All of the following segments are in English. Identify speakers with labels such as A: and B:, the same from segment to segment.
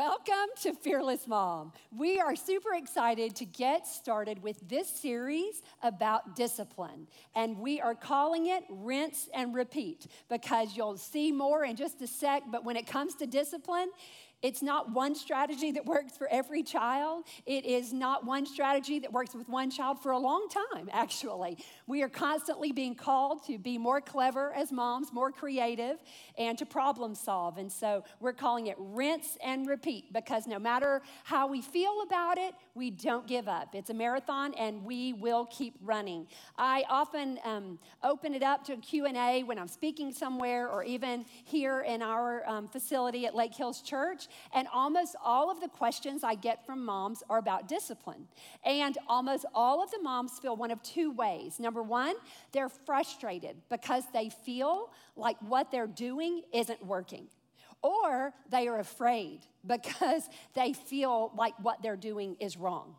A: Welcome to Fearless Mom. We are super excited to get started with this series about discipline. And we are calling it Rinse and Repeat because you'll see more in just a sec. But when it comes to discipline, it's not one strategy that works for every child. It is not one strategy that works with one child for a long time, actually. We are constantly being called to be more clever as moms, more creative, and to problem solve. And so we're calling it rinse and repeat because no matter how we feel about it, we don't give up. It's a marathon and we will keep running. I often um, open it up to a Q&A when I'm speaking somewhere or even here in our um, facility at Lake Hills Church. And almost all of the questions I get from moms are about discipline. And almost all of the moms feel one of two ways. Number one, they're frustrated because they feel like what they're doing isn't working. Or they are afraid because they feel like what they're doing is wrong.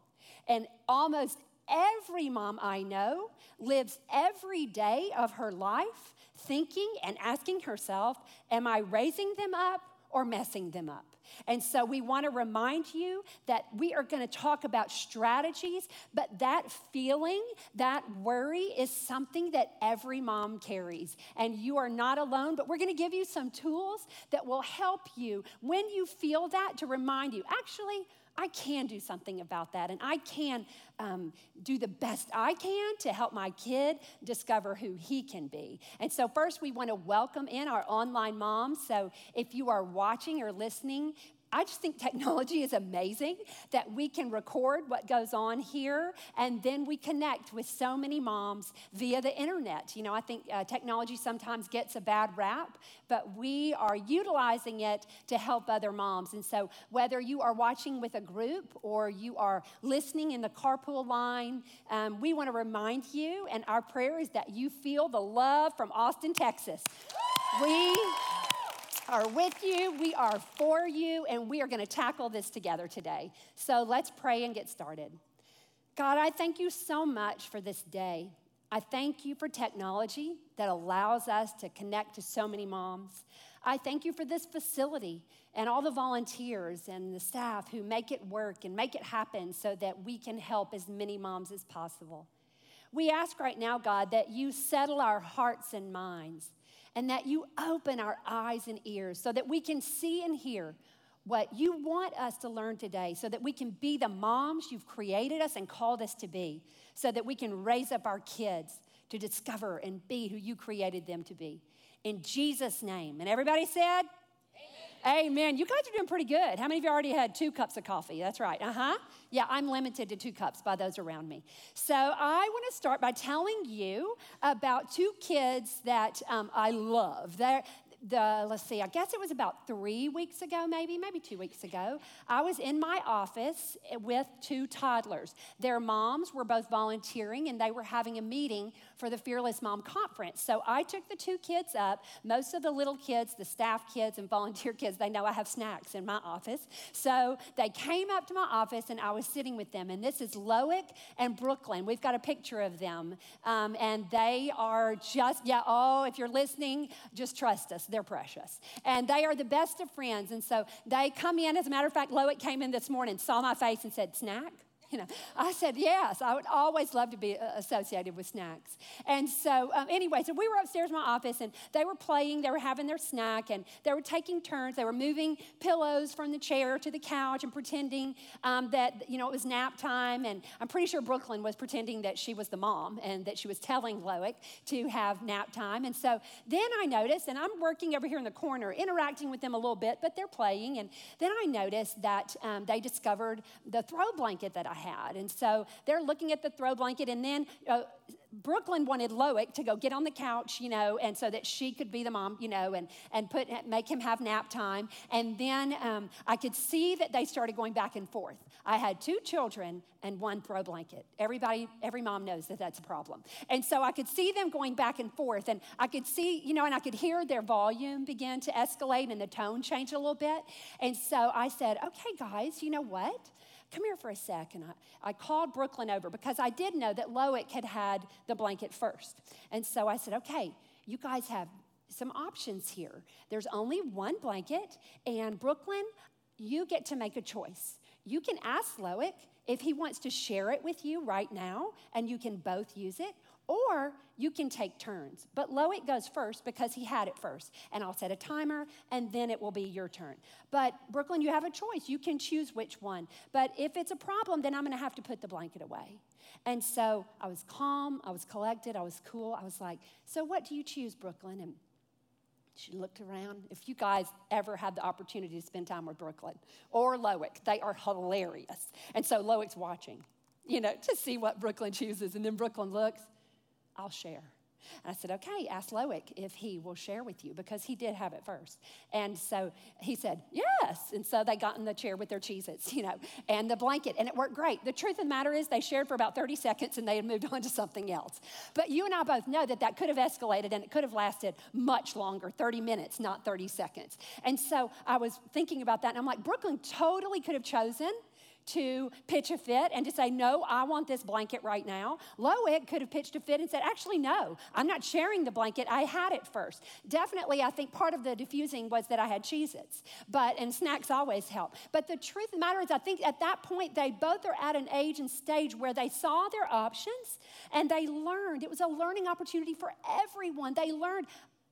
A: And almost every mom I know lives every day of her life thinking and asking herself, Am I raising them up or messing them up? And so we want to remind you that we are going to talk about strategies, but that feeling, that worry is something that every mom carries. And you are not alone, but we're going to give you some tools that will help you when you feel that to remind you actually, I can do something about that, and I can um, do the best I can to help my kid discover who he can be. And so, first, we want to welcome in our online moms. So, if you are watching or listening, I just think technology is amazing that we can record what goes on here and then we connect with so many moms via the internet. You know, I think uh, technology sometimes gets a bad rap, but we are utilizing it to help other moms. And so, whether you are watching with a group or you are listening in the carpool line, um, we want to remind you, and our prayer is that you feel the love from Austin, Texas. We are with you, we are for you, and we are going to tackle this together today. So let's pray and get started. God, I thank you so much for this day. I thank you for technology that allows us to connect to so many moms. I thank you for this facility and all the volunteers and the staff who make it work and make it happen so that we can help as many moms as possible. We ask right now, God, that you settle our hearts and minds and that you open our eyes and ears so that we can see and hear what you want us to learn today so that we can be the moms you've created us and called us to be, so that we can raise up our kids to discover and be who you created them to be. In Jesus' name. And everybody said, Amen. You guys are doing pretty good. How many of you already had two cups of coffee? That's right. Uh huh. Yeah, I'm limited to two cups by those around me. So I want to start by telling you about two kids that um, I love. They're, the let's see i guess it was about three weeks ago maybe maybe two weeks ago i was in my office with two toddlers their moms were both volunteering and they were having a meeting for the fearless mom conference so i took the two kids up most of the little kids the staff kids and volunteer kids they know i have snacks in my office so they came up to my office and i was sitting with them and this is loic and brooklyn we've got a picture of them um, and they are just yeah oh if you're listening just trust us they're precious. And they are the best of friends. And so they come in. As a matter of fact, Loic came in this morning, saw my face, and said, Snack? You know, I said, yes, I would always love to be uh, associated with snacks. And so, um, anyway, so we were upstairs in my office and they were playing, they were having their snack, and they were taking turns. They were moving pillows from the chair to the couch and pretending um, that, you know, it was nap time. And I'm pretty sure Brooklyn was pretending that she was the mom and that she was telling Loic to have nap time. And so then I noticed, and I'm working over here in the corner, interacting with them a little bit, but they're playing. And then I noticed that um, they discovered the throw blanket that I had. And so they're looking at the throw blanket, and then uh, Brooklyn wanted Loic to go get on the couch, you know, and so that she could be the mom, you know, and, and put, make him have nap time. And then um, I could see that they started going back and forth. I had two children and one throw blanket. Everybody, every mom knows that that's a problem. And so I could see them going back and forth, and I could see, you know, and I could hear their volume begin to escalate and the tone change a little bit. And so I said, okay, guys, you know what? Come here for a sec. And I, I called Brooklyn over because I did know that Loic had had the blanket first. And so I said, okay, you guys have some options here. There's only one blanket, and Brooklyn, you get to make a choice. You can ask Loic if he wants to share it with you right now, and you can both use it, or you can take turns. But Loic goes first because he had it first. And I'll set a timer and then it will be your turn. But Brooklyn, you have a choice. You can choose which one. But if it's a problem, then I'm going to have to put the blanket away. And so I was calm, I was collected, I was cool. I was like, So what do you choose, Brooklyn? And she looked around. If you guys ever had the opportunity to spend time with Brooklyn or Loic, they are hilarious. And so Loic's watching, you know, to see what Brooklyn chooses. And then Brooklyn looks I'll share. And I said, okay, ask Loic if he will share with you because he did have it first. And so he said, yes. And so they got in the chair with their Cheez Its, you know, and the blanket, and it worked great. The truth of the matter is, they shared for about 30 seconds and they had moved on to something else. But you and I both know that that could have escalated and it could have lasted much longer 30 minutes, not 30 seconds. And so I was thinking about that, and I'm like, Brooklyn totally could have chosen to pitch a fit and to say, No, I want this blanket right now. Loic could have pitched a fit and said, Actually, no, I'm not sharing the blanket. I had it first. Definitely, I think part of the diffusing was that I had Cheez Its, but, and snacks always help. But the truth of the matter is, I think at that point, they both are at an age and stage where they saw their options and they learned. It was a learning opportunity for everyone. They learned,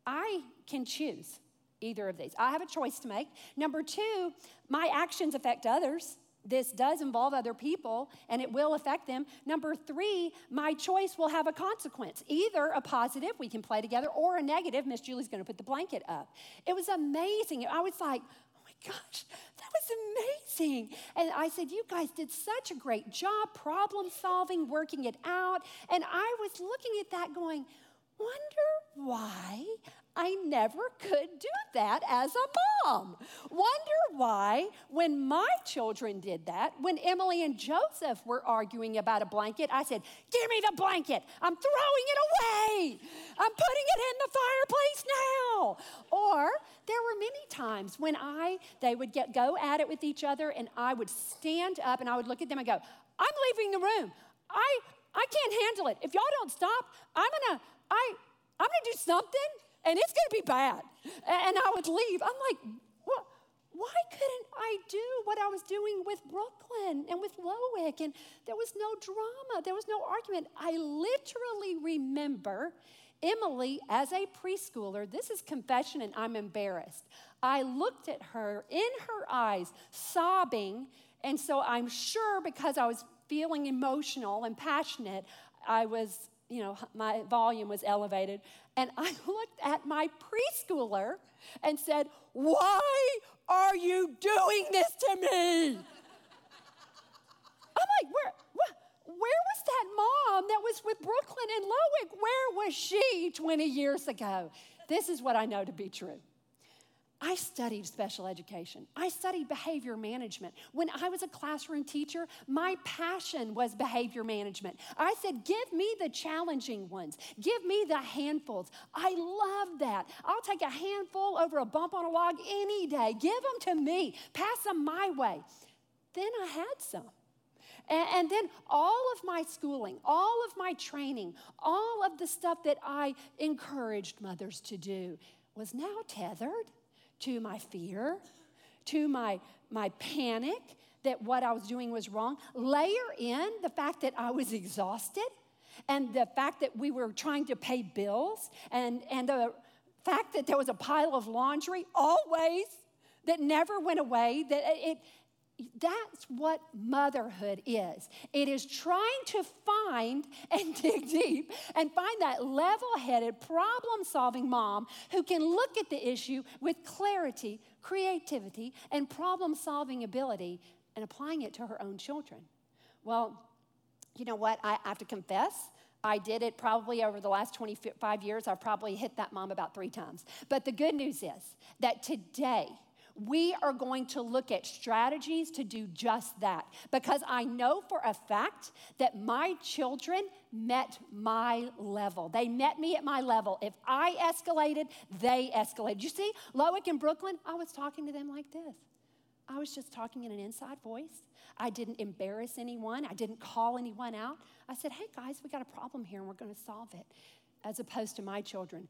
A: I can choose either of these. I have a choice to make. Number two, my actions affect others this does involve other people and it will affect them. Number three, my choice will have a consequence either a positive, we can play together, or a negative. Miss Julie's to put the blanket up. It was amazing. I was like, oh my gosh, that was amazing. And I said, You guys did such a great job problem solving, working it out. And I was looking at that going, Wonder why I never could do that as a mom. Wonder why, when my children did that, when Emily and Joseph were arguing about a blanket, I said, Give me the blanket. I'm throwing it away. I'm putting it in the fireplace now. Or there were many times when I, they would get go at it with each other, and I would stand up and I would look at them and go, I'm leaving the room. I, I can't handle it. If y'all don't stop, I'm gonna, I, I'm gonna do something and it's going to be bad. And I would leave. I'm like, what? Why couldn't I do what I was doing with Brooklyn and with Loic? And there was no drama, there was no argument. I literally remember Emily as a preschooler. This is confession, and I'm embarrassed. I looked at her in her eyes, sobbing. And so I'm sure because I was feeling emotional and passionate, I was you know, my volume was elevated. And I looked at my preschooler and said, Why are you doing this to me? I'm like, where, where, was that mom that was with Brooklyn and Loic? Where was she 20 years ago? This is what I know to be true. I studied special education. I studied behavior management. When I was a classroom teacher, my passion was behavior management. I said, Give me the challenging ones, give me the handfuls. I love that. I'll take a handful over a bump on a log any day. Give them to me, pass them my way. Then I had some. And, then all of my schooling, all of my training, all of the stuff that I encouraged mothers to do was now tethered to my fear, to my, my panic that what I was doing was wrong. Layer in the fact that I was exhausted and the fact that we were trying to pay bills and, and the fact that there was a pile of laundry always that never went away, that it, that's what motherhood is. It is trying to find and dig deep and find that level headed, problem solving mom who can look at the issue with clarity, creativity, and problem solving ability and applying it to her own children. Well, you know what? I have to confess. I did it probably over the last 25 years. I've probably hit that mom about three times. But the good news is that today, we are going to look at strategies to do just that because I know for a fact that my children met my level. They met me at my level. If I escalated, they escalated. You see, Loic in Brooklyn, I was talking to them like this. I was just talking in an inside voice. I didn't embarrass anyone. I didn't call anyone out. I said, hey guys, we got a problem here and we're going to solve it. As opposed to my children,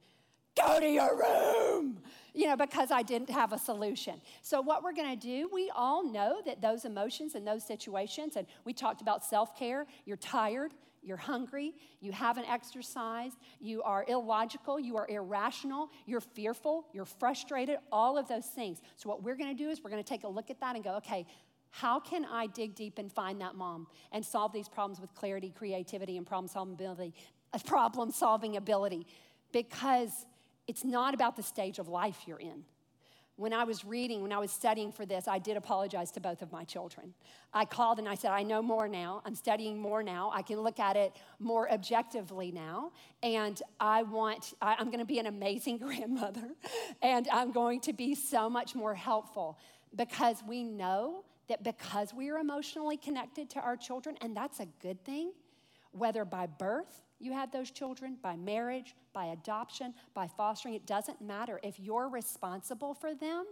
A: go to your room, you know, because I didn't have a solution. So, what we're gonna do, we all know that those emotions and those situations, and we talked about self care, you're tired, you're hungry, you haven't exercised, you are illogical, you are irrational, you're fearful, you're frustrated, all of those things. So, what we're gonna do is we're gonna take a look at that and go, okay, how can I dig deep and find that mom and solve these problems with clarity, creativity, and problem solving ability? Uh, problem solving ability, because it's not about the stage of life you're in when I was reading, when I was studying for this, I did apologize to both of my children. I called and I said, I know more now. I'm studying more now. I can look at it more objectively now. And I want, I'm going to be an amazing grandmother. And I'm going to be so much more helpful because we know that because we are emotionally connected to our children, and that's a good thing, whether by birth, you had those children by marriage, by adoption, by fostering. It doesn't matter. If you're responsible for them,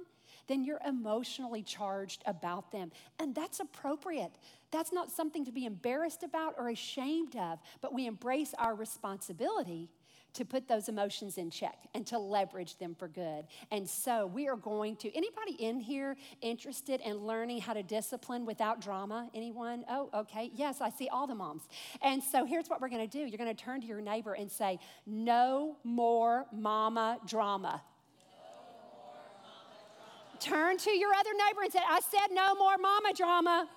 A: then you're emotionally charged about them. And that's appropriate. That's not something to be embarrassed about or ashamed of, but we embrace our responsibility to put those emotions in check and to leverage them for good. And so we are going to, anybody in here interested in learning how to discipline without drama? Anyone? Oh, okay. Yes, I see all the moms. And so here's what we're going to do you're going to turn to your neighbor and say, No more mama drama. Turn to your other neighbor and say, I said no more mama drama.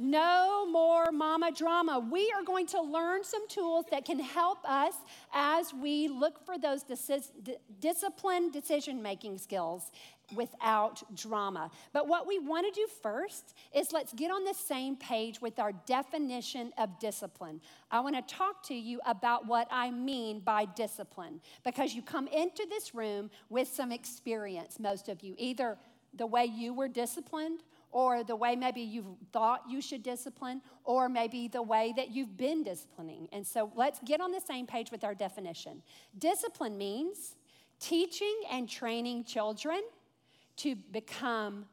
A: No more mama drama. We are going to learn some tools that can help us as we look for those disciplined decision making skills without drama. But what we want to do first is let's get on the same page with our definition of discipline. I want to talk to you about what I mean by discipline because you come into this room with some experience, most of you, either the way you were disciplined or the way maybe you've thought you should discipline, or maybe the way that you've been disciplining. And so let's get on the same page with our definition. Discipline means teaching and training children to become,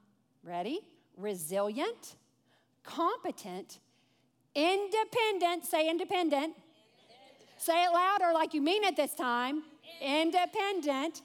A: ready, resilient, competent, independent, say independent. independent. Say it louder like you mean it this time. Independent. independent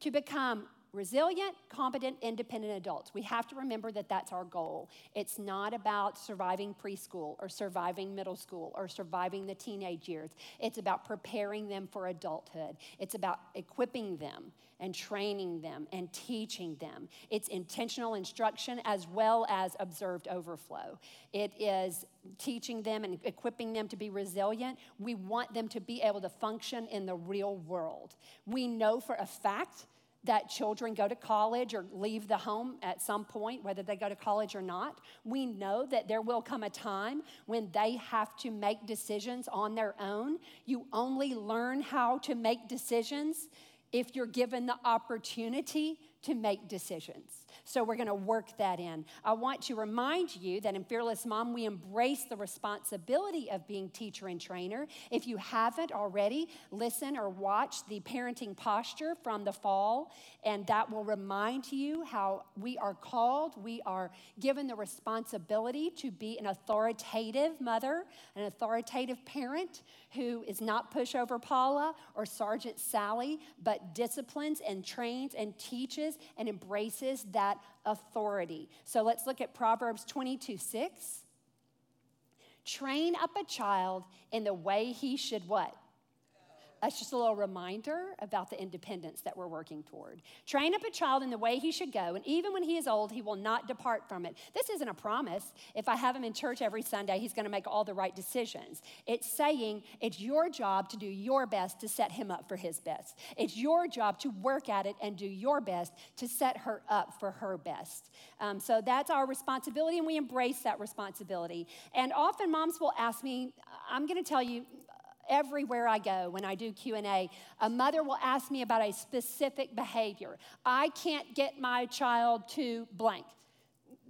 A: to become resilient, competent, independent adults. We have to remember that that's our goal. It's not about surviving preschool or surviving middle school or surviving the teenage years. It's about preparing them for adulthood. It's about equipping them and training them and teaching them. It's intentional instruction as well as observed overflow. It is teaching them and equipping them to be resilient. We want them to be able to function in the real world. We know for a fact that children go to college or leave the home at some point, whether they go to college or not. We know that there will come a time when they have to make decisions on their own. You only learn how to make decisions if you're given the opportunity to make decisions. So we're going to work that in. I want to remind you that in Fearless Mom, we embrace the responsibility of being teacher and trainer. If you haven't already, listen or watch the parenting posture from the fall, and that will remind you how we are called, we are given the responsibility to be an authoritative mother, an authoritative parent who is not pushover Paula or Sergeant Sally, but disciplines and trains and teaches and embraces that authority. So let's look at Proverbs 22 6. Train up a child in the way he should what? That's just a little reminder about the independence that we're working toward. Train up a child in the way he should go, and even when he is old, he will not depart from it. This isn't a promise. If I have him in church every Sunday, he's going to make all the right decisions. It's saying it's your job to do your best to set him up for his best. It's your job to work at it and do your best to set her up for her best. Um, so that's our responsibility, and we embrace that responsibility. And often moms will ask me, I'm going to tell you, everywhere I go when I do Q&A, a mother will ask me about a specific behavior. I can't get my child to blank.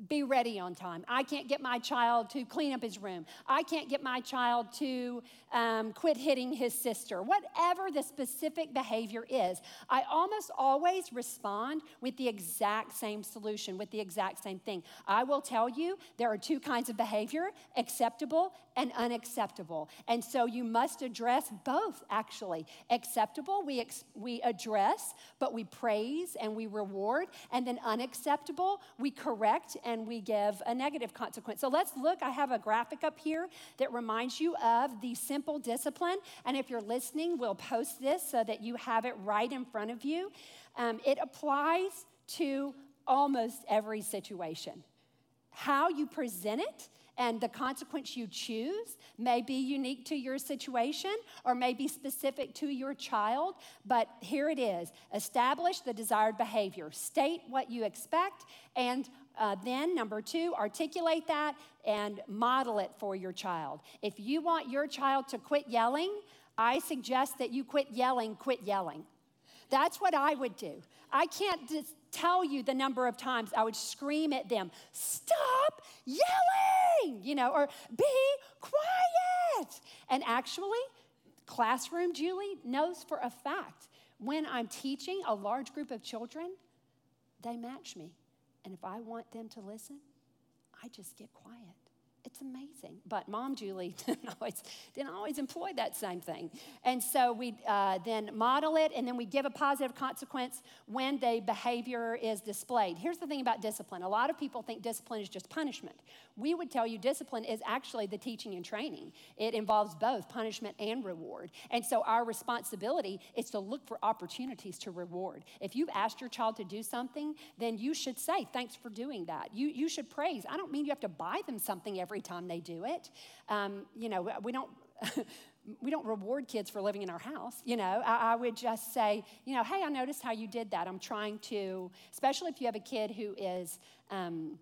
A: be ready on time. I can't get my child to clean up his room. I can't get my child to um, quit hitting his sister. Whatever the specific behavior is, I almost always respond with the exact same solution, with the exact same thing. I will tell you there are two kinds of behavior acceptable and unacceptable. And so you must address both, actually. Acceptable, we, ex- we address, but we praise and we reward. And then unacceptable, we correct and we give a negative consequence. So let's look. I have a graphic up here that reminds you of the simple discipline. And if you're listening, we'll post this so that you have it right in front of you. Um, it applies to almost every situation. How you present it and the consequence you choose may be unique to your situation or may be specific to your child, but here it is establish the desired behavior, state what you expect, and uh, then, number two, articulate that and model it for your child. If you want your child to quit yelling, I suggest that you quit yelling, quit yelling. That's what I would do. I can't just tell you the number of times I would scream at them, stop yelling, you know, or be quiet. And actually, classroom Julie knows for a fact when I'm teaching a large group of children, they match me. And if I want them to listen, I just get quiet. It's amazing. But Mom Julie didn't always, didn't always employ that same thing. And so we uh, then model it and then we give a positive consequence when the behavior is displayed. Here's the thing about discipline a lot of people think discipline is just punishment. We would tell you discipline is actually the teaching and training, it involves both punishment and reward. And so our responsibility is to look for opportunities to reward. If you've asked your child to do something, then you should say, Thanks for doing that. You, you should praise. I don't mean you have to buy them something every every time they do it. Um, you know, we don't. we don't reward kids for living in our house. You know, I, I, would just say, you know, hey, I noticed how you did that. I'm trying to, especially if you have a kid who is, um,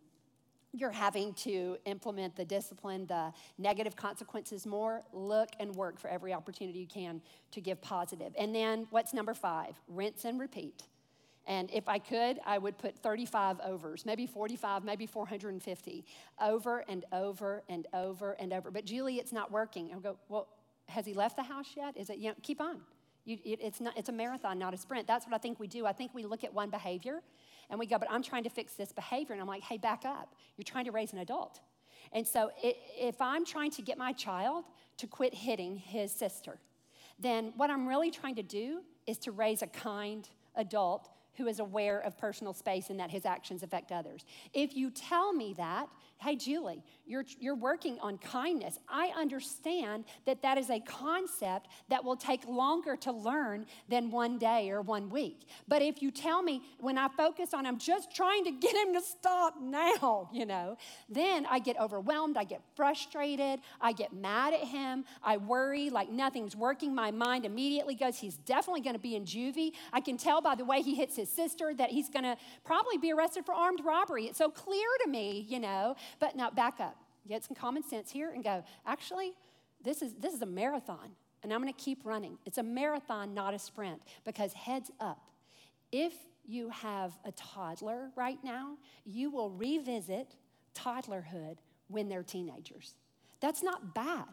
A: you're having to implement the discipline, the negative consequences more, look and work for every opportunity you can to give positive. And then what's number five? Rinse and repeat. And if I could, I would put 35 overs, maybe 45, maybe 450, over and over and over and over. But Julie, it's not working. I'll go, well, has he left the house yet? Is it, you know, keep on. You, it, it's, not, it's a marathon, not a sprint. That's what I think we do. I think we look at one behavior and we go, but I'm trying to fix this behavior. And I'm like, hey, back up. You're trying to raise an adult. And so it, if I'm trying to get my child to quit hitting his sister, then what I'm really trying to do is to raise a kind adult who is aware of personal space and that his actions affect others. If you tell me that, hey, Julie, you're, you're working on kindness, I understand that that is a concept that will take longer to learn than one day or one week. But if you tell me when I focus on, I'm just trying to get him to stop now, you know, then I get overwhelmed, I get frustrated, I get mad at him, I worry like nothing's working. My mind immediately goes, he's definitely going to be in juvie. I can tell by the way he hits his sister that he's going to probably be arrested for armed robbery. It's so clear to me, you know. But now back up. Get some common sense here and go, actually, this is, this is a marathon, and I'm going to keep running. It's a marathon, not a sprint, because heads up, if you have a toddler right now, you will revisit toddlerhood when they're teenagers. That's not bad.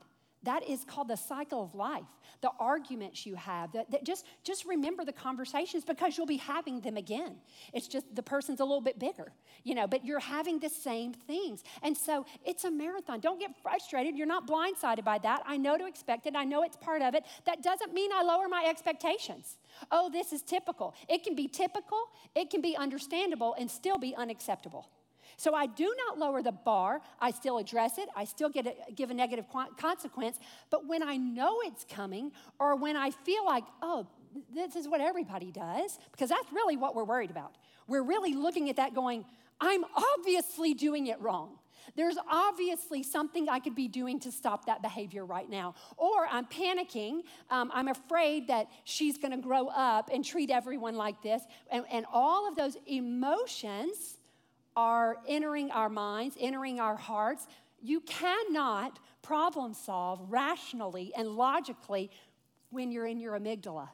A: That is called the cycle of life. The arguments you have, that, that, just, just remember the conversations because you'll be having them again. It's just the person's a little bit bigger, you know, but you're having the same things. And so it's a marathon. Don't get frustrated. You're not blindsided by that. I know to expect it, I know it's part of it. That doesn't mean I lower my expectations. Oh, this is typical. It can be typical, it can be understandable, and still be unacceptable. So I do not lower the bar. I still address it. I still get a, give a negative consequence. But when I know it's coming, or when I feel like, oh, this is what everybody does, because that's really what we're worried about. We're really looking at that going, I'm obviously doing it wrong. There's obviously something I could be doing to stop that behavior right now. Or I'm panicking. Um, I'm afraid that she's going to grow up and treat everyone like this. And, and all of those emotions are entering our minds, entering our hearts. You cannot problem solve rationally and logically when you're in your amygdala.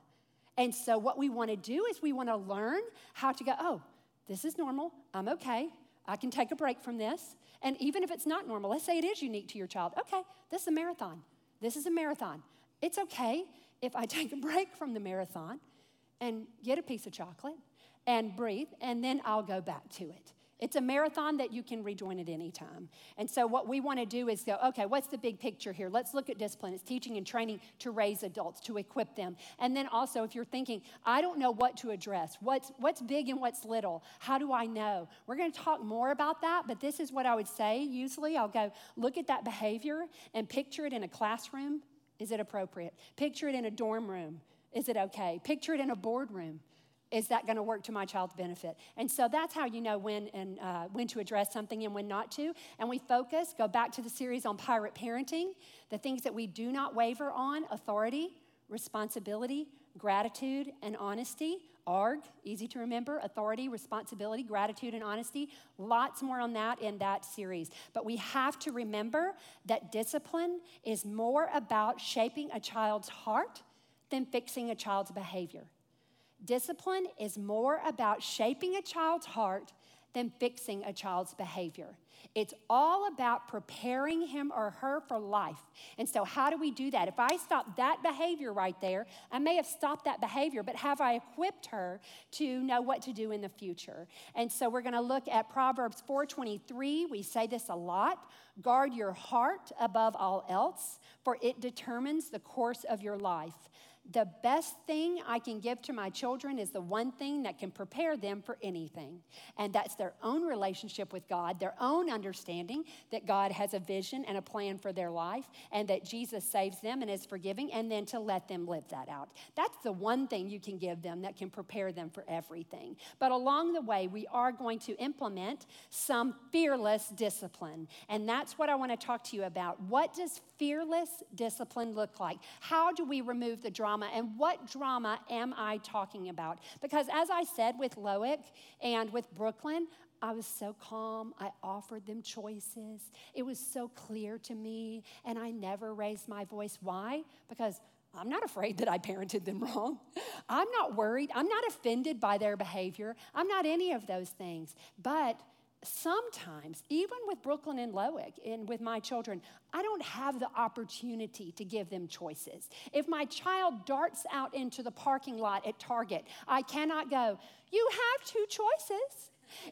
A: And so, what we want to do is we want to learn how to go, oh, this is normal. I'm okay. I can take a break from this. And even if it's not normal, let's say it is unique to your child. Okay, this is a marathon. This is a marathon. It's okay if I take a break from the marathon and get a piece of chocolate and breathe, and then I'll go back to it. It's a marathon that you can rejoin at any time. And so, what we want to do is go, okay, what's the big picture here? Let's look at discipline. It's teaching and training to raise adults, to equip them. And then also, if you're thinking, I don't know what to address, what's, what's big and what's little, how do I know? We're going to talk more about that, but this is what I would say. Usually, I'll go look at that behavior and picture it in a classroom. Is it appropriate? Picture it in a dorm room. Is it okay? Picture it in a boardroom is that going to work to my child's benefit? And so that's how you know when and uh, when to address something and when not to. And we focus, go back to the series on pirate parenting, the things that we do not waver on authority, responsibility, gratitude, and honesty. ARG, easy to remember, authority, responsibility, gratitude, and honesty. Lots more on that in that series. But we have to remember that discipline is more about shaping a child's heart than fixing a child's behavior. Discipline is more about shaping a child's heart than fixing a child's behavior. It's all about preparing him or her for life. And so, how do we do that? If I stop that behavior right there, I may have stopped that behavior, but have I equipped her to know what to do in the future? And so, we're going to look at Proverbs 4:23. We say this a lot. Guard your heart above all else, for it determines the course of your life. The best thing I can give to my children is the one thing that can prepare them for anything. And that's their own relationship with God, their own understanding that God has a vision and a plan for their life, and that Jesus saves them and is forgiving, and then to let them live that out. That's the one thing you can give them that can prepare them for everything. But along the way, we are going to implement some fearless discipline. And that's what I want to talk to you about. What does fearless discipline look like? How do we remove the drama? And what drama am I talking about? Because as I said with Loic and with Brooklyn, I was so calm. I offered them choices. It was so clear to me, and I never raised my voice. Why? Because I'm not afraid that I parented them wrong. I'm not worried. I'm not offended by their behavior. I'm not any of those things. But sometimes, even with Brooklyn and Loic and with my children, I don't have the opportunity to give them choices. If my child darts out into the parking lot at Target, I cannot go, You have two choices.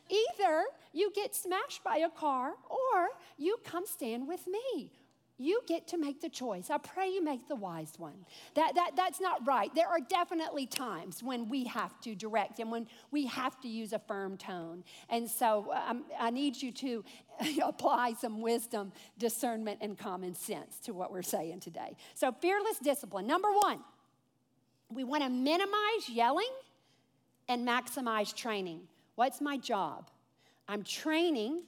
A: Either you get smashed by a car or you come stand with me you get to make the choice. I pray you make the wise one. That, that, that's not right. There are definitely times when we have to direct and when we have to use a firm tone. And so um, I need you to apply some wisdom, discernment, and common sense to what we're saying today. So, fearless discipline. Number one, we want to minimize yelling and maximize training. What's my job? I'm training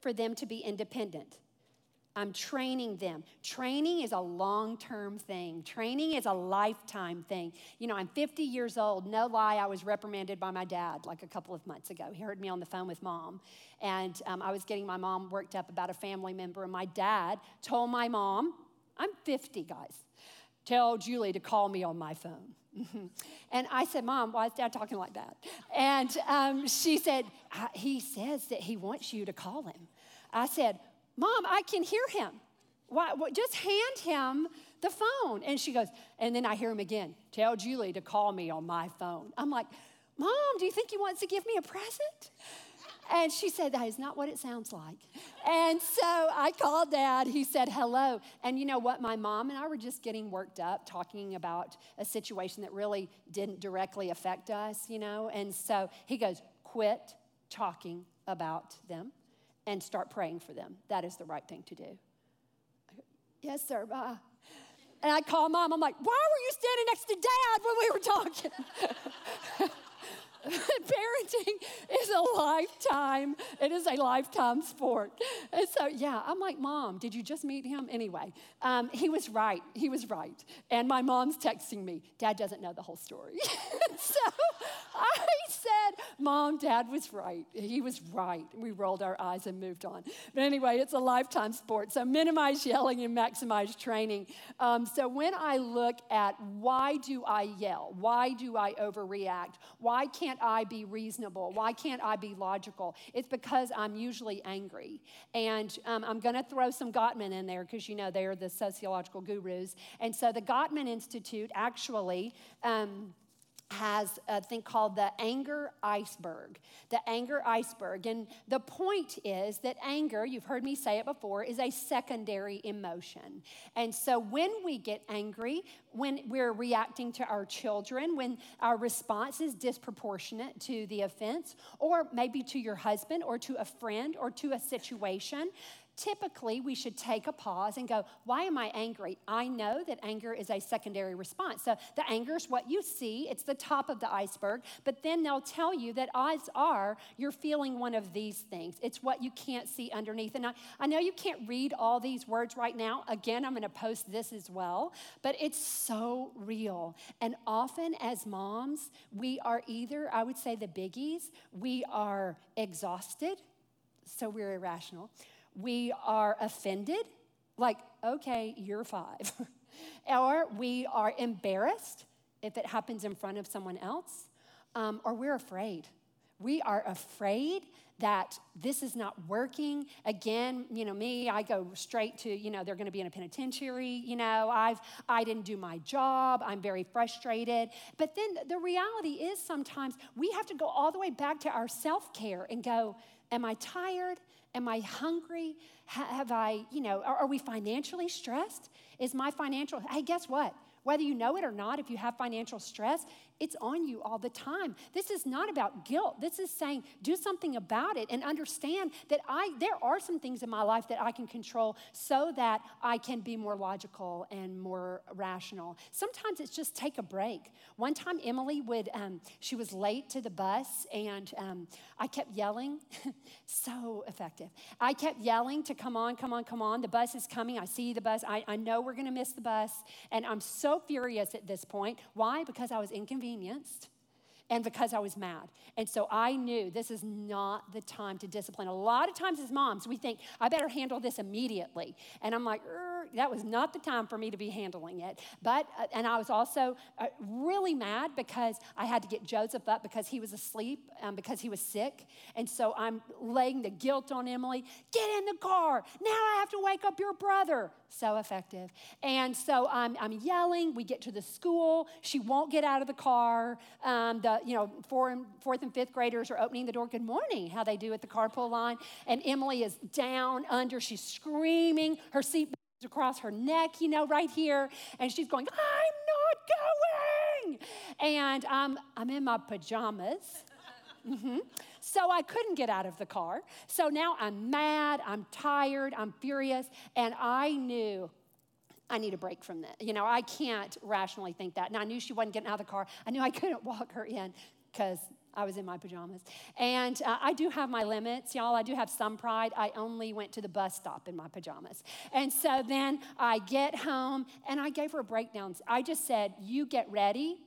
A: for them to be independent. I'm training them. Training is a long term thing, training is a lifetime thing. You know, I'm 50 years old. No lie, I was reprimanded by my dad like a couple of months ago. He heard me on the phone with mom, and um, I was getting my mom worked up about a family member, and my dad told my mom, I'm 50, guys, tell Julie to call me on my phone. and I said, Mom, why is dad talking like that? And um, she said, He says that he wants you to call him. I said, Mom, I can hear him. Why, just hand him the phone. And she goes, and then I hear him again, tell Julie to call me on my phone. I'm like, Mom, do you think he wants to give me a present? And she said, That is not what it sounds like. And so I called dad. He said, Hello. And you know what? My mom and I were just getting worked up, talking about a situation that really didn't directly affect us, you know? And so he goes, Quit talking about them and start praying for them. That is the right thing to do. Yes, sir, bye. And I call mom. I'm like, why were you standing next to dad when we were talking? parenting is a lifetime it is a lifetime sport. And so yeah i'm like mom did you just meet him? Anyway um, he was right he was right. And my mom's texting me dad doesn't know the whole story. So i said mom dad was right he was right. We rolled our eyes and moved on. But anyway it's a lifetime sport so minimize yelling and maximize training. Um, so when i look at why do i yell why do i overreact why can't I be reasonable? Why can't I be logical? It's because I'm usually angry. And um, I'm going to throw some Gottman in there because you know they're the sociological gurus. And so the Gottman Institute actually. Um, has a thing called the anger iceberg. The anger iceberg. And the point is that anger, you've heard me say it before, is a secondary emotion. And so when we get angry, when we're reacting to our children, when our response is disproportionate to the offense, or maybe to your husband, or to a friend, or to a situation, typically we should take a pause and go, Why am I angry? I know that anger is a secondary response. So the anger is what you see, it's the top of the iceberg, but then they'll tell you that odds are you're feeling one of these things. It's what you can't see underneath. And I, I know you can't read all these words right now. Again, I'm going to post this as well, but it's so real. And often as moms, we are either, I would say, the biggies, we are exhausted, so we're irrational we are offended, like, okay, you're five. or we are embarrassed if it happens in front of someone else, um, or we're afraid. We are afraid that this is not working. Again, you know, me, I go straight to, you know, they're going to be in a penitentiary. You know, I've, I didn't do my job. I'm very frustrated. But then the reality is sometimes we have to go all the way back to our self care and go, am I tired? Am I hungry? Have I, you know, are, we financially stressed? Is my financial, hey, guess what? Whether you know it or not, if you have financial stress, it's on you all the time. This is not about guilt. This is saying do something about it and understand that I there are some things in my life that I can control so that I can be more logical and more rational. Sometimes it's just take a break. One time Emily would um, she was late to the bus and um, I kept yelling, so effective. I kept yelling to come on, come on, come on. The bus is coming. I see the bus. I, I know we're going to miss the bus, and I'm so furious at this point. Why? Because I was inconvenienced inconvenienced and because I was mad. And so I knew this is not the time to discipline. A lot of times as moms, we think, I better handle this immediately. And I'm like, that was not the time for me to be handling it. But, uh, and I was also uh, really mad because I had to get Joseph up because he was asleep, um, because he was sick. And so I'm laying the guilt on Emily get in the car. Now I have to wake up your brother. So effective. And so I'm, I'm yelling. We get to the school. She won't get out of the car. Um, the, you know, four and, fourth and fifth graders are opening the door. Good morning, how they do at the carpool line. And Emily is down under. She's screaming. Her seat across her neck, you know, right here. And she's going, I'm not going. And um, I'm in my pajamas. Mm-hmm. So I couldn't get out of the car. So now I'm mad, I'm tired, I'm furious, and I knew I need a break from this. You know, I can't rationally think that. And I knew she wasn't getting out of the car. I knew I couldn't walk her in because I was in my pajamas. And uh, I do have my limits, y'all. I do have some pride. I only went to the bus stop in my pajamas. And so then I get home and I gave her a breakdown. I just said, You get ready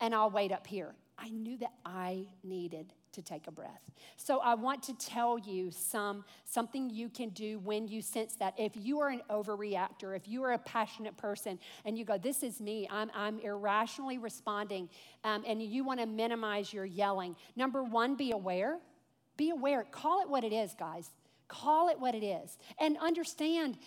A: and I'll wait up here. I knew that I needed to take a breath. So I want to tell you some something you can do when you sense that. If you are an overreactor, if you are a passionate person and you go, "This is me. I'm I'm irrationally responding," um, and you want to minimize your yelling. Number one, be aware. Be aware. Call it what it is, guys. Call it what it is, and understand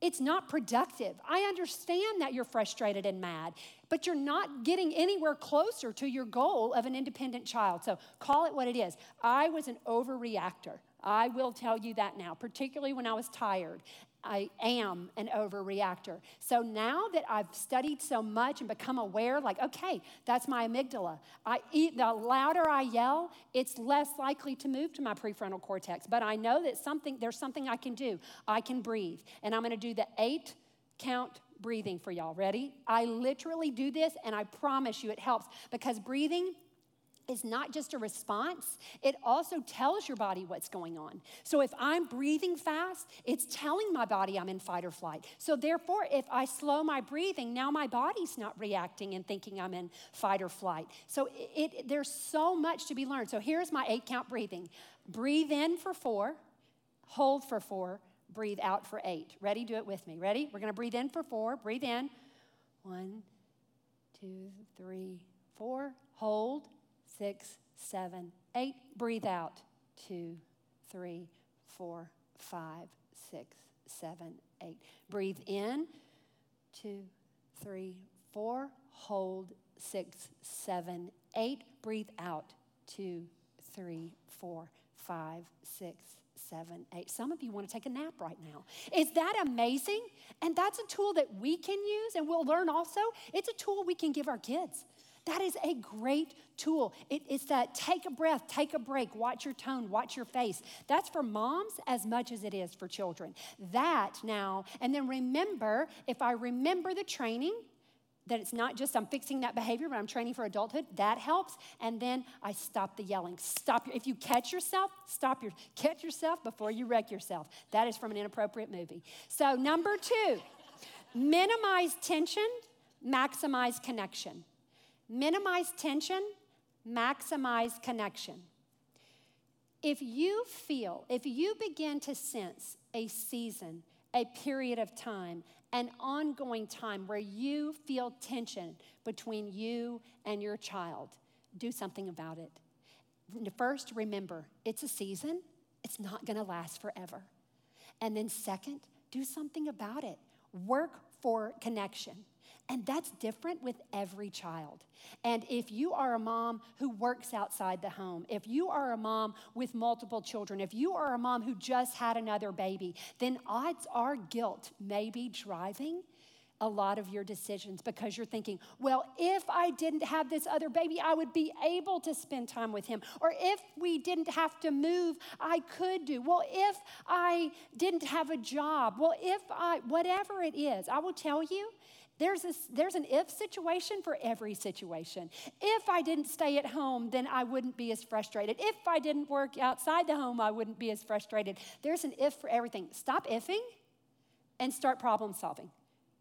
A: it's not productive. I understand that you're frustrated and mad, but you're not getting anywhere closer to your goal of an independent child. So call it what it is. I was an overreactor. I will tell you that now, particularly when I was tired. I am an overreactor. So now that I've studied so much and become aware, like, okay, that's my amygdala. I eat, the louder I yell, it's less likely to move to my prefrontal cortex. But I know that something, there's something I can do. I can breathe. And I'm gonna do the eight count breathing for y'all. Ready? I literally do this and I promise you it helps because breathing is not just a response, it also tells your body what's going on. So if I'm breathing fast, it's telling my body I'm in fight or flight. So therefore, if I slow my breathing, now my body's not reacting and thinking I'm in fight or flight. So it, it, there's so much to be learned. So here's my eight count breathing breathe in for four, hold for four, breathe out for eight. Ready? Do it with me. Ready? We're gonna breathe in for four. Breathe in. One, two, three, four. Hold six, seven, eight. Breathe out. Two, three, four, five, six, seven, eight. Breathe in. Two, three, four. Hold. Six, seven, eight. Breathe out. Two, three, four, five, six, seven, eight. Some of you want to take a nap right now. Is that amazing? And that's a tool that we can use and we'll learn also. It's a tool we can give our kids. That is a great tool. It, it's that take a breath, take a break, watch your tone, watch your face. That's for moms as much as it is for children. That now, and then remember, if I remember the training, that it's not just I'm fixing that behavior, but I'm training for adulthood. That helps. And then I stop the yelling. Stop. If you catch yourself, stop your catch yourself before you wreck yourself. That is from an inappropriate movie. So number two, minimize tension, maximize connection. Minimize tension, maximize connection. If you feel, if you begin to sense a season, a period of time, an ongoing time where you feel tension between you and your child, do something about it. First, remember it's a season, it's not gonna last forever. And then, second, do something about it. Work for connection. And that's different with every child. And if you are a mom who works outside the home, if you are a mom with multiple children, if you are a mom who just had another baby, then odds are guilt may be driving a lot of your decisions because you're thinking, well, if I didn't have this other baby, I would be able to spend time with him. Or if we didn't have to move, I could do. Well, if I didn't have a job, well, if I, whatever it is, I will tell you, there's, a, there's an if situation for every situation. If I didn't stay at home, then I wouldn't be as frustrated. If I didn't work outside the home, I wouldn't be as frustrated. There's an if for everything. Stop ifing and start problem solving.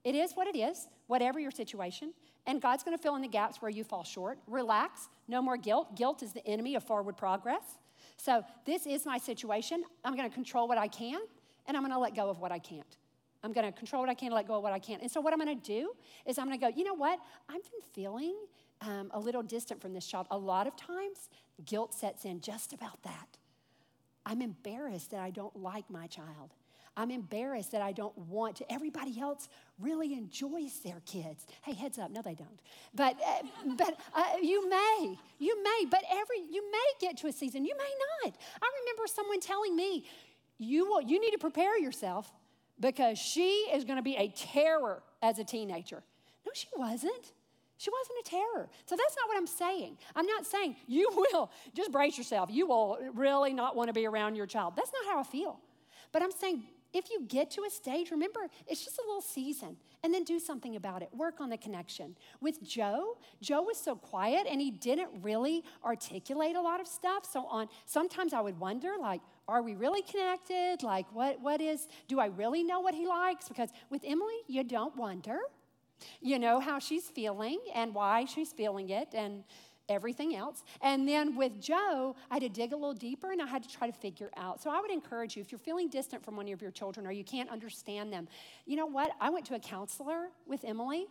A: It is what it is, whatever your situation. And God's to fill in the gaps where you fall short. Relax, no more guilt. Guilt is the enemy of forward progress. So, this is my situation. I'm to control what I can, and I'm to let go of what I can't. I'm going to control what I can, let go of what I can't. And so, what I'm going to do is I'm going to go, you know what? I've been feeling um, a little distant from this child. A lot of times, guilt sets in just about that. I'm embarrassed that I don't like my child. I'm embarrassed that I don't want to. Everybody else really enjoys their kids. Hey, heads up, no, they don't. But, uh, but uh, you may, you may, but every, you may get to a season, you may not. I remember someone telling me, you, will, you need to prepare yourself because she is going to be a terror as a teenager. No, she wasn't. She wasn't a terror. So that's not what I'm saying. I'm not saying you will, just brace yourself, you will really not want to be around your child. That's not how I feel. But I'm saying if you get to a stage, remember, it's just a little season, and then do something about it. Work on the connection. With Joe, Joe was so quiet and he didn't really articulate a lot of stuff. So on sometimes I would wonder, like, are we really connected? Like, what, what is, do I really know what he likes? Because with Emily, you don't wonder. You know how she's feeling and why she's feeling it and everything else. And then with Joe, I had to dig a little deeper and I had to try to figure out. So I would encourage you if you're feeling distant from one of your children or you can't understand them, you know what? I went to a counselor with Emily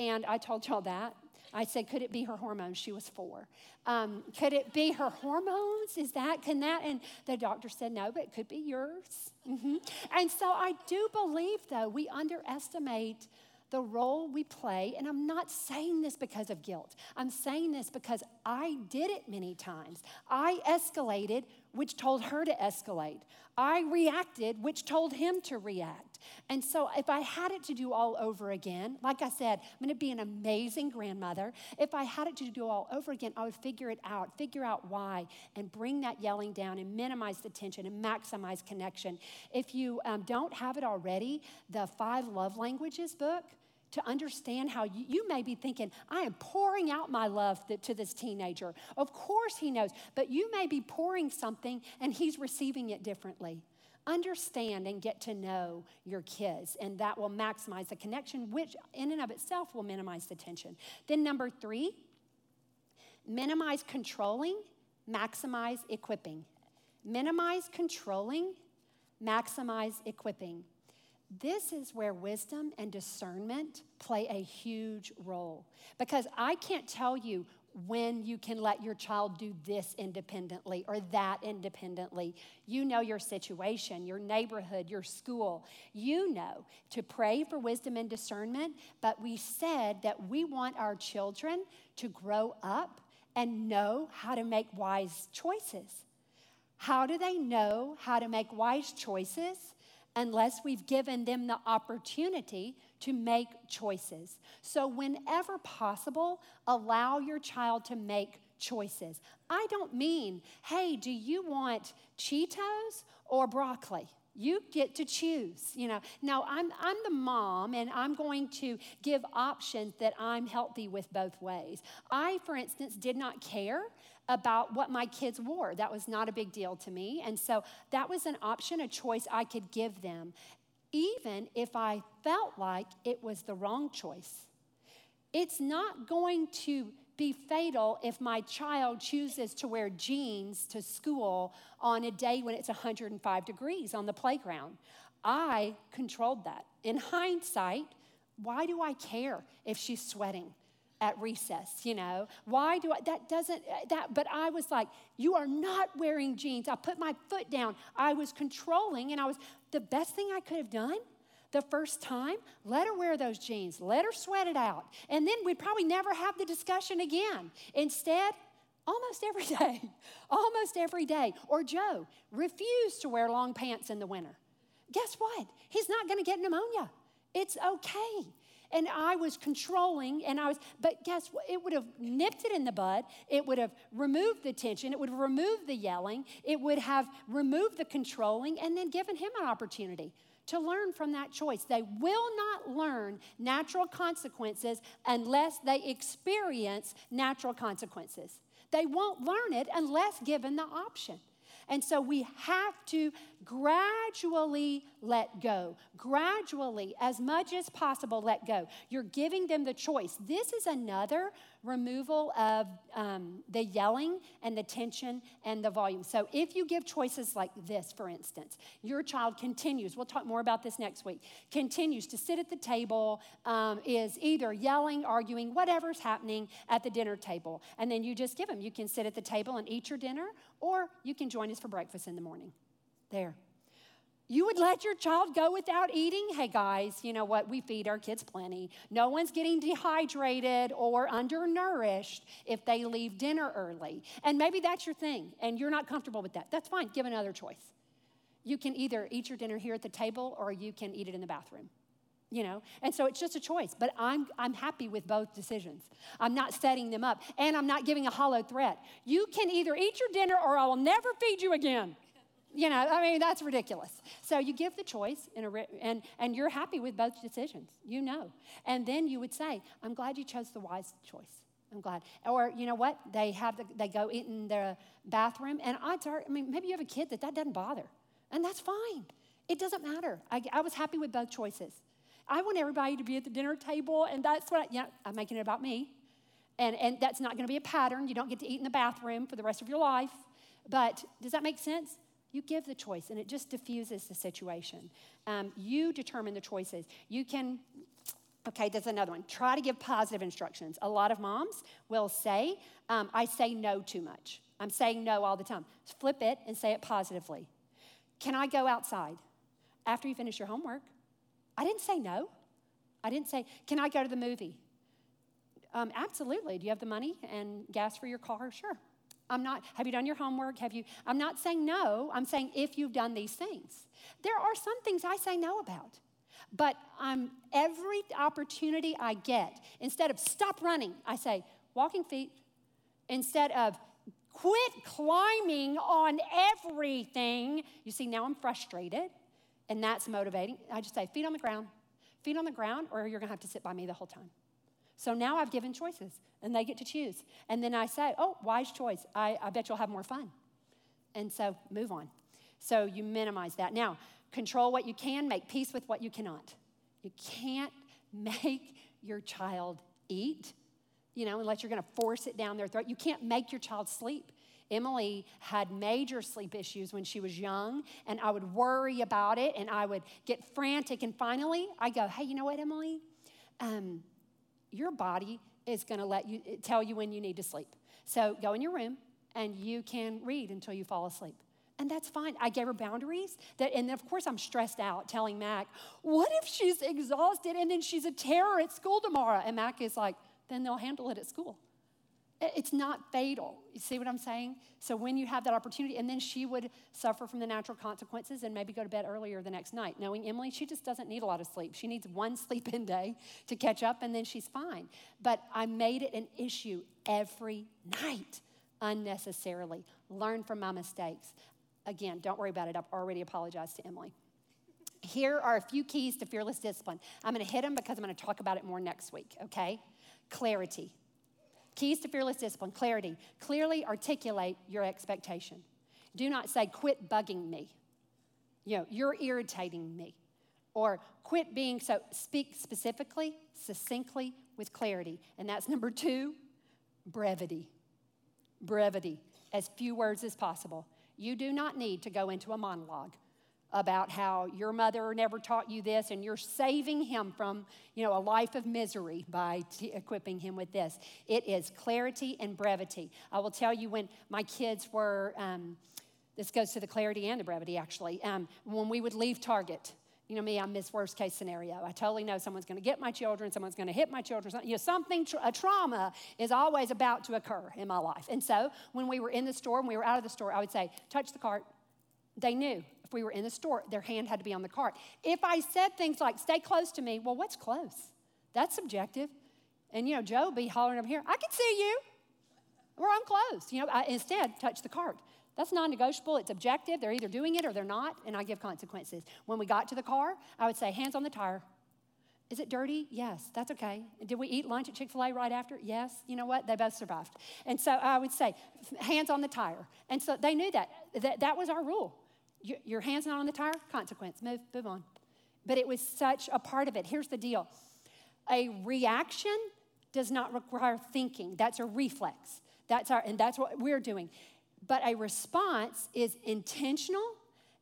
A: and I told y'all that. I said, could it be her hormones? She was four. Um, could it be her hormones? Is that, can that? And the doctor said, no, but it could be yours. Mm-hmm. And so I do believe, though, we underestimate the role we play. And I'm not saying this because of guilt. I'm saying this because I did it many times. I escalated, which told her to escalate. I reacted, which told him to react. And so, if I had it to do all over again, like I said, I'm going to be an amazing grandmother. If I had it to do all over again, I would figure it out, figure out why, and bring that yelling down and minimize the tension and maximize connection. If you um, don't have it already, the Five Love Languages book, to understand how you, you, may be thinking, I am pouring out my love to this teenager. Of course, he knows, but you may be pouring something and he's receiving it differently. Understand and get to know your kids, and that will maximize the connection, which in and of itself will minimize the tension. Then, number three, minimize controlling, maximize equipping. Minimize controlling, maximize equipping. This is where wisdom and discernment play a huge role because I can't tell you when you can let your child do this independently or that independently. You know your situation, your neighborhood, your school. You know to pray for wisdom and discernment, but we said that we want our children to grow up and know how to make wise choices. How do they know how to make wise choices? unless we've given them the opportunity to make choices. So, whenever possible, allow your child to make choices. I don't mean, hey, do you want Cheetos or broccoli? You get to choose, you know. Now, I'm, I'm the mom, and I'm going to give options that I'm healthy with both ways. I, for instance, did not care about what my kids wore. That was not a big deal to me. And so that was an option, a choice I could give them, even if I felt like it was the wrong choice. It's not going to be fatal if my child chooses to wear jeans to school on a day when it's 105 degrees on the playground. I controlled that. In hindsight, why do I care if she's sweating? At recess, you know. Why do I, that doesn't, uh, that, but I was like, you are not wearing jeans. I put my foot down. I was controlling, and I was, the best thing I could have done the first time, let her wear those jeans, let her sweat it out. And then we'd probably never have the discussion again. Instead, almost every day, almost every day. Or Joe refused to wear long pants in the winter. Guess what? He's not to get pneumonia. It's okay. And I was controlling, and I was, but guess what? It would have nipped it in the bud. It would have removed the tension. It would have removed the yelling. It would have removed the controlling and then given him an opportunity to learn from that choice. They will not learn natural consequences unless they experience natural consequences. They won't learn it unless given the option. And so we have to gradually let go. Gradually, as much as possible, let go. You're giving them the choice. This is another removal of um, the yelling and the tension and the volume. So if you give choices like this, for instance, your child continues, we'll talk more about this next week, continues to sit at the table, um, is either yelling, arguing, whatever's happening at the dinner table. And then you just give them, you can sit at the table and eat your dinner, or you can join us for breakfast in the morning. There. You would let your child go without eating? Hey guys, you know what? We feed our kids plenty. No one's getting dehydrated or undernourished if they leave dinner early. And maybe that's your thing and you're not comfortable with that. That's fine. Give another choice. You can either eat your dinner here at the table or you can eat it in the bathroom. You know, and so it's just a choice, but I'm, I'm happy with both decisions. I'm not setting them up, and I'm not giving a hollow threat. You can either eat your dinner or I will never feed you again. You know, I mean, that's ridiculous. So you give the choice, in a, and, and you're happy with both decisions. You know. And then you would say, I'm glad you chose the wise choice. I'm glad. Or you know what? They have the, they go in the bathroom, and odds are, I mean, maybe you have a kid that that doesn't bother, and that's fine. It doesn't matter. I, I was happy with both choices. I want everybody to be at the dinner table, and that's what I, yeah, I'm making it about me. And, and that's not going to be a pattern. You don't get to eat in the bathroom for the rest of your life. But does that make sense? You give the choice, and it just diffuses the situation. Um, you determine the choices. You can, okay, there's another one. Try to give positive instructions. A lot of moms will say, um, I say no too much. I'm saying no all the time. Flip it and say it positively. Can I go outside after you finish your homework? I didn't say no. I didn't say, Can I go to the movie? Um, absolutely. Do you have the money and gas for your car? Sure. I'm not, have you done your homework? Have you, I'm not saying no, I'm saying if you've done these things. There are some things I say no about. But I'm every opportunity I get, instead of stop running, I say walking feet. Instead of quit climbing on everything. You see, now I'm frustrated, and that's motivating. I just say feet on the ground, feet on the ground, or you're gonna have to sit by me the whole time. So now I've given choices and they get to choose. And then I say, oh, wise choice. I, I bet you'll have more fun. And so move on. So you minimize that. Now, control what you can, make peace with what you cannot. You can't make your child eat, you know, unless you're going to force it down their throat. You can't make your child sleep. Emily had major sleep issues when she was young, and I would worry about it and I would get frantic. And finally, I go, hey, you know what, Emily? Um, your body is going to let you tell you when you need to sleep. So go in your room and you can read until you fall asleep. And that's fine. I gave her boundaries. That, and of course, I'm stressed out telling Mac, what if she's exhausted and then she's a terror at school tomorrow? And Mac is like, then they'll handle it at school. It's not fatal. You see what I'm saying? So when you have that opportunity, and then she would suffer from the natural consequences and maybe go to bed earlier the next night. Knowing Emily, she just doesn't need a lot of sleep. She needs one sleep in day to catch up, and then she's fine. But I made it an issue every night unnecessarily. Learn from my mistakes. Again, don't worry about it. I've already apologized to Emily. Here are a few keys to fearless discipline. I'm going to hit them because I'm going to talk about it more next week, okay? Clarity. Keys to fearless discipline clarity. Clearly articulate your expectation. Do not say, quit bugging me. You know, you're irritating me. Or quit being so, speak specifically, succinctly, with clarity. And that's number two, brevity. Brevity. As few words as possible. You do not need to go into a monologue about how your mother never taught you this and you're saving him from you know a life of misery by t- equipping him with this it is clarity and brevity i will tell you when my kids were um, this goes to the clarity and the brevity actually um, when we would leave target you know me, I'm this worst case scenario. I totally know someone's going to get my children, someone's going to hit my children. You know, something, a trauma is always about to occur in my life. And so when we were in the store and we were out of the store, I would say, touch the cart. They knew we were in the store, their hand had to be on the cart. If I said things like, stay close to me, well, what's close? That's subjective. And, you know, Joe be hollering up here, I can see you. Or I'm close. You know, I, instead, touch the cart. That's non negotiable. It's objective. They're either doing it or they're not, and I give consequences. When we got to the car, I would say, hands on the tire. Is it dirty? Yes, that's okay. Did we eat lunch at Chick fil A right after? Yes. You know what? They both survived. And so I would say, hands on the tire. And so they knew that. That, that was our rule. Your hand's not on the tire, consequence. Move, move on. But it was such a part of it. Here's the deal a reaction does not require thinking, that's a reflex. That's our, and that's what we're doing. But a response is intentional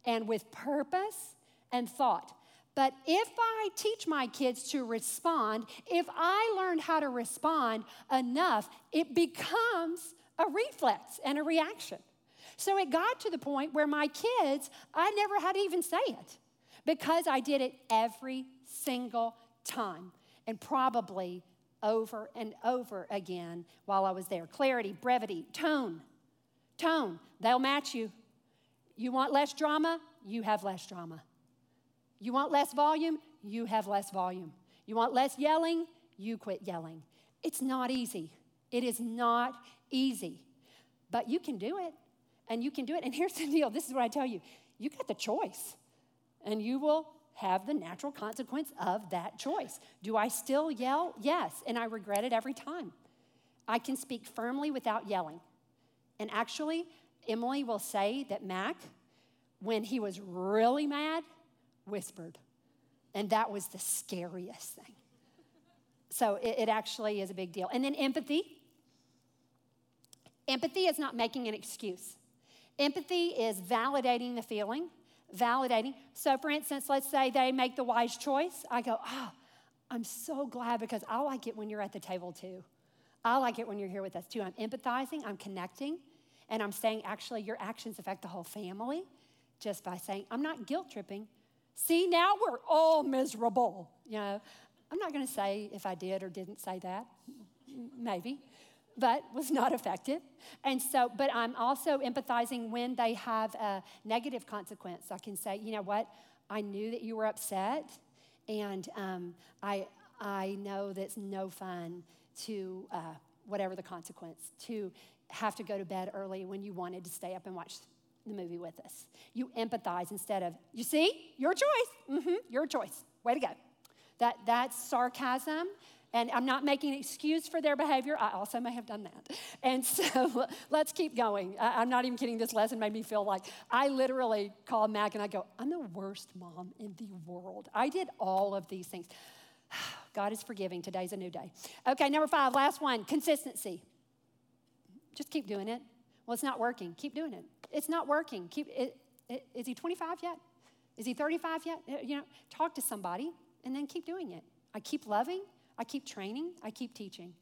A: and with purpose and thought. But if I teach my kids to respond, if I learn how to respond enough, it becomes a reflex and a reaction. So it got to the point where my kids, I never had to even say it because I did it every single time and probably over and over again while I was there. Clarity, brevity, tone. Tone, they'll match you. You want less drama? You have less drama. You want less volume? You have less volume. You want less yelling? You quit yelling. It's not easy. It is not easy. But you can do it. And you can do it. And here's the deal this is what I tell you you got the choice, and you will have the natural consequence of that choice. Do I still yell? Yes. And I regret it every time. I can speak firmly without yelling. And actually, Emily will say that Mac, when he was really mad, whispered. And that was the scariest thing. So it, it, actually is a big deal. And then empathy. Empathy is not making an excuse, empathy is validating the feeling, validating. So, for instance, let's say they make the wise choice. I go, oh, I'm so glad because I like it when you're at the table too. I like it when you're here with us too. I'm empathizing, I'm connecting, and I'm saying, actually, your actions affect the whole family just by saying, I'm not guilt tripping. See, now we're all miserable. You know, I'm not going to say if I did or didn't say that, maybe, but was not effective. And so, but I'm also empathizing when they have a negative consequence. I can say, you know what, I knew that you were upset, and um, I, I know that's no fun to, uh, whatever the consequence, to have to go to bed early when you wanted to stay up and watch the movie with us. You empathize instead of, you see, your choice. Mm-hmm, your choice. Way to go. That, that's sarcasm. And I'm not making an excuse for their behavior. I also may have done that. And so let's keep going. I, am not even kidding. This lesson made me feel like I literally called Mac and I go, I'm the worst mom in the world. I did all of these things. God is forgiving. Today's a new day. Okay, number five, last one consistency. Just keep doing it. Well, it's not working. Keep doing it. It's not working. Keep it, it, is he 25 yet? Is he 35 yet? Uh, you know, talk to somebody and then keep doing it. I keep loving, I keep training, I keep teaching.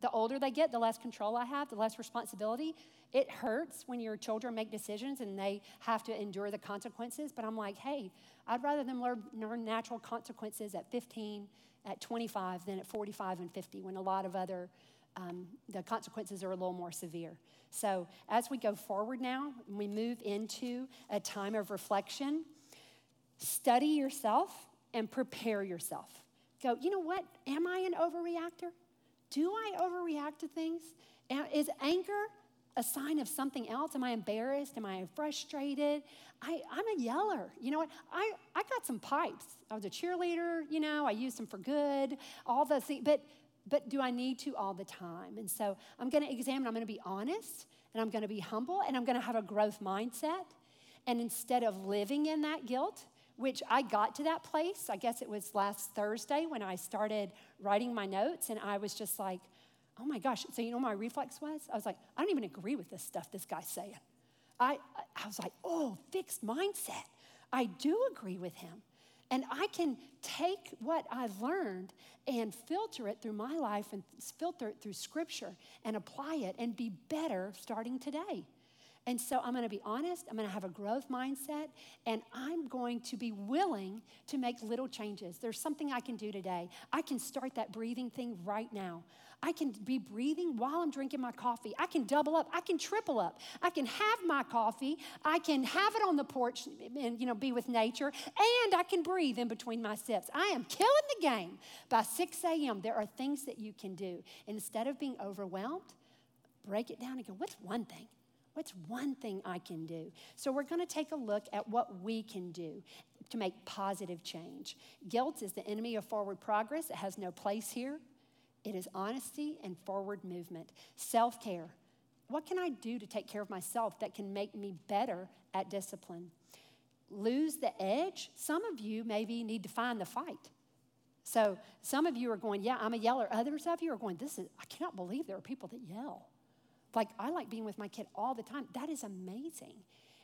A: the older they get, the less control I have, the less responsibility. It hurts when your children make decisions and they have to endure the consequences. But I'm like, hey, I'd rather them learn, learn natural consequences at 15, at 25, than at 45 and 50 when a lot of other, um, the consequences are a little more severe. So as we go forward now, we move into a time of reflection, study yourself and prepare yourself. Go, you know what? Am I an overreactor? Do I overreact to things? Is anger a sign of something else? Am I embarrassed? Am I frustrated? I, I'm a yeller. You know what? I, I got some pipes. I was a cheerleader, you know, I used them for good, all those things. But, but do I need to all the time? And so I'm going to examine, I'm going to be honest, and I'm going to be humble, and I'm going to have a growth mindset. And instead of living in that guilt, which I got to that place, I guess it was last Thursday when I started writing my notes, and I was just like, oh my gosh. So, you know, my reflex was? I was like, I don't even agree with this stuff this guy's saying. I, I was like, oh, fixed mindset. I do agree with him. And I can take what I've learned and filter it through my life and filter it through scripture and apply it and be better starting today. And so I'm going to be honest, I'm going to have a growth mindset, and I'm going to be willing to make little changes. There's something I can do today. I can start that breathing thing right now. I can be breathing while I'm drinking my coffee. I can double up. I can triple up. I can have my coffee. I can have it on the porch and you know be with nature, and I can breathe in between my sips. I am killing the game. By 6 a.m., there are things that you can do. Instead of being overwhelmed, break it down and go, what's one thing? What's one thing I can do? So, we're going to take a look at what we can do to make positive change. Guilt is the enemy of forward progress, it has no place here. It is honesty and forward movement. Self care. What can I do to take care of myself that can make me better at discipline? Lose the edge. Some of you maybe need to find the fight. So, some of you are going, Yeah, I'm a yeller. Others of you are going, This is, I cannot believe there are people that yell. Like, I like being with my kid all the time. That is amazing.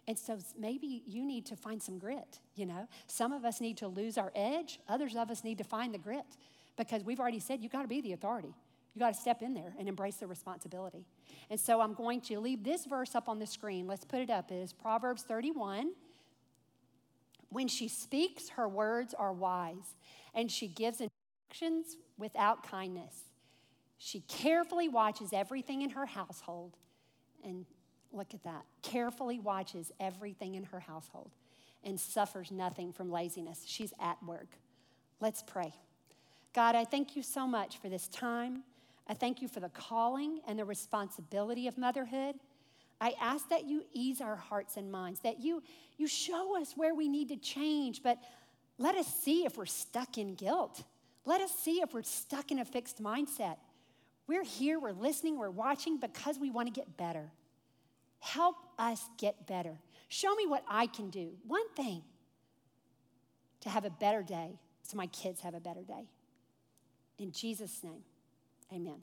A: And so maybe you need to find some grit, you know? Some of us need to lose our edge, others of us need to find the grit because we've already said you got to be the authority. You got to step in there and embrace the responsibility. And so I'm going to leave this verse up on the screen. Let's put it up. It is Proverbs 31. When she speaks, her words are wise, and she gives instructions without kindness. She carefully watches everything in her household. And look at that carefully watches everything in her household and suffers nothing from laziness. She's at work. Let's pray. God, I thank you so much for this time. I thank you for the calling and the responsibility of motherhood. I ask that you ease our hearts and minds, that you, you show us where we need to change, but let us see if we're stuck in guilt. Let us see if we're stuck in a fixed mindset. We're here, we're listening, we're watching because we want to get better. Help us get better. Show me what I can do. One thing to have a better day so my kids have a better day. In Jesus' name, amen.